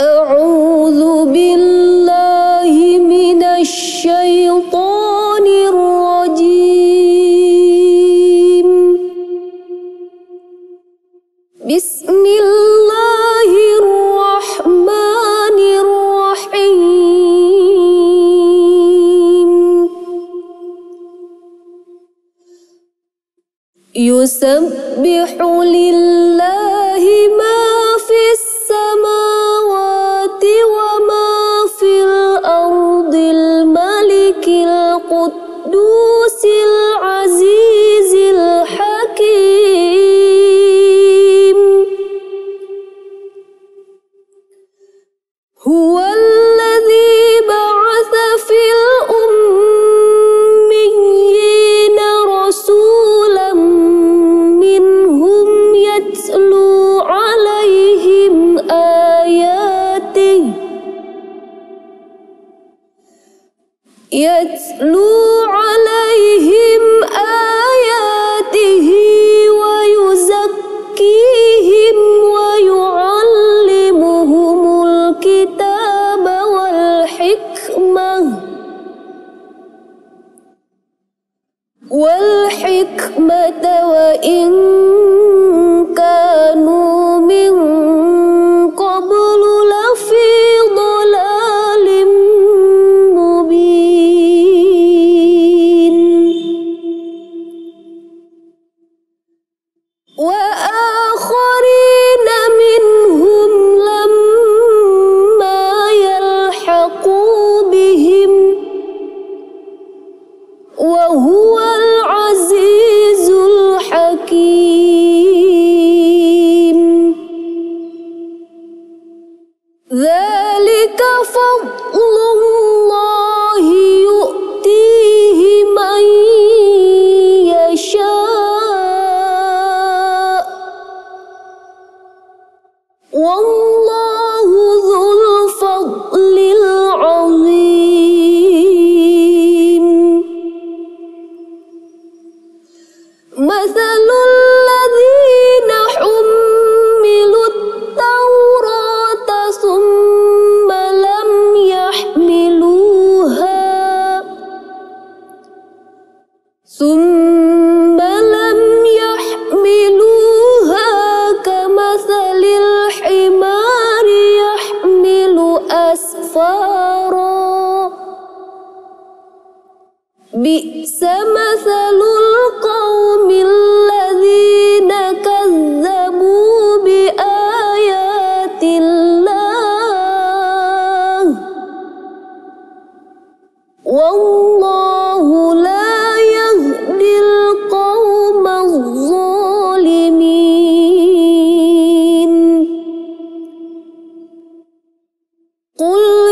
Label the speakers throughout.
Speaker 1: أعوذ بالله من الشيطان الرجيم. بسم الله الرحمن الرحيم. يسبح لله والحكمة وإن كانوا من قبل لفي ضلال مبين. وآخرين منهم لما يلحقوا بهم وهو vazio. بئس مثل القوم الذين كذبوا بآيات الله. والله لا يهدي القوم الظالمين. قل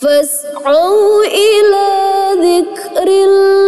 Speaker 1: فاسعوا إلى ذكر الله.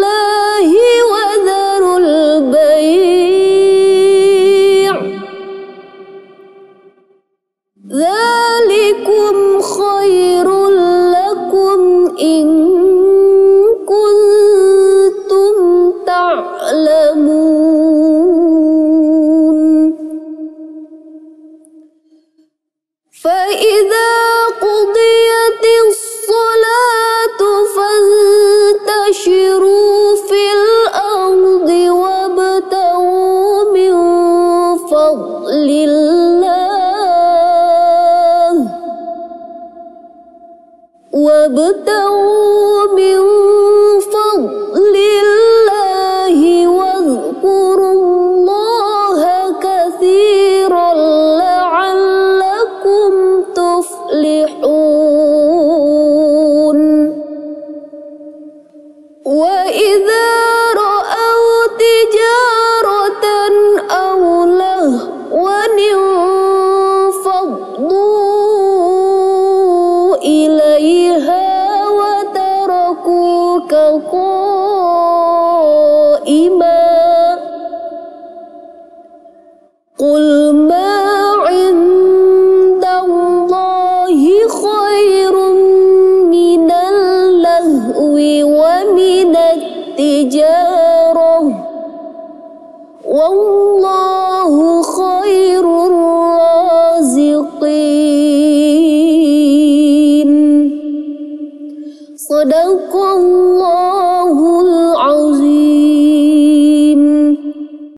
Speaker 1: وابتغوا من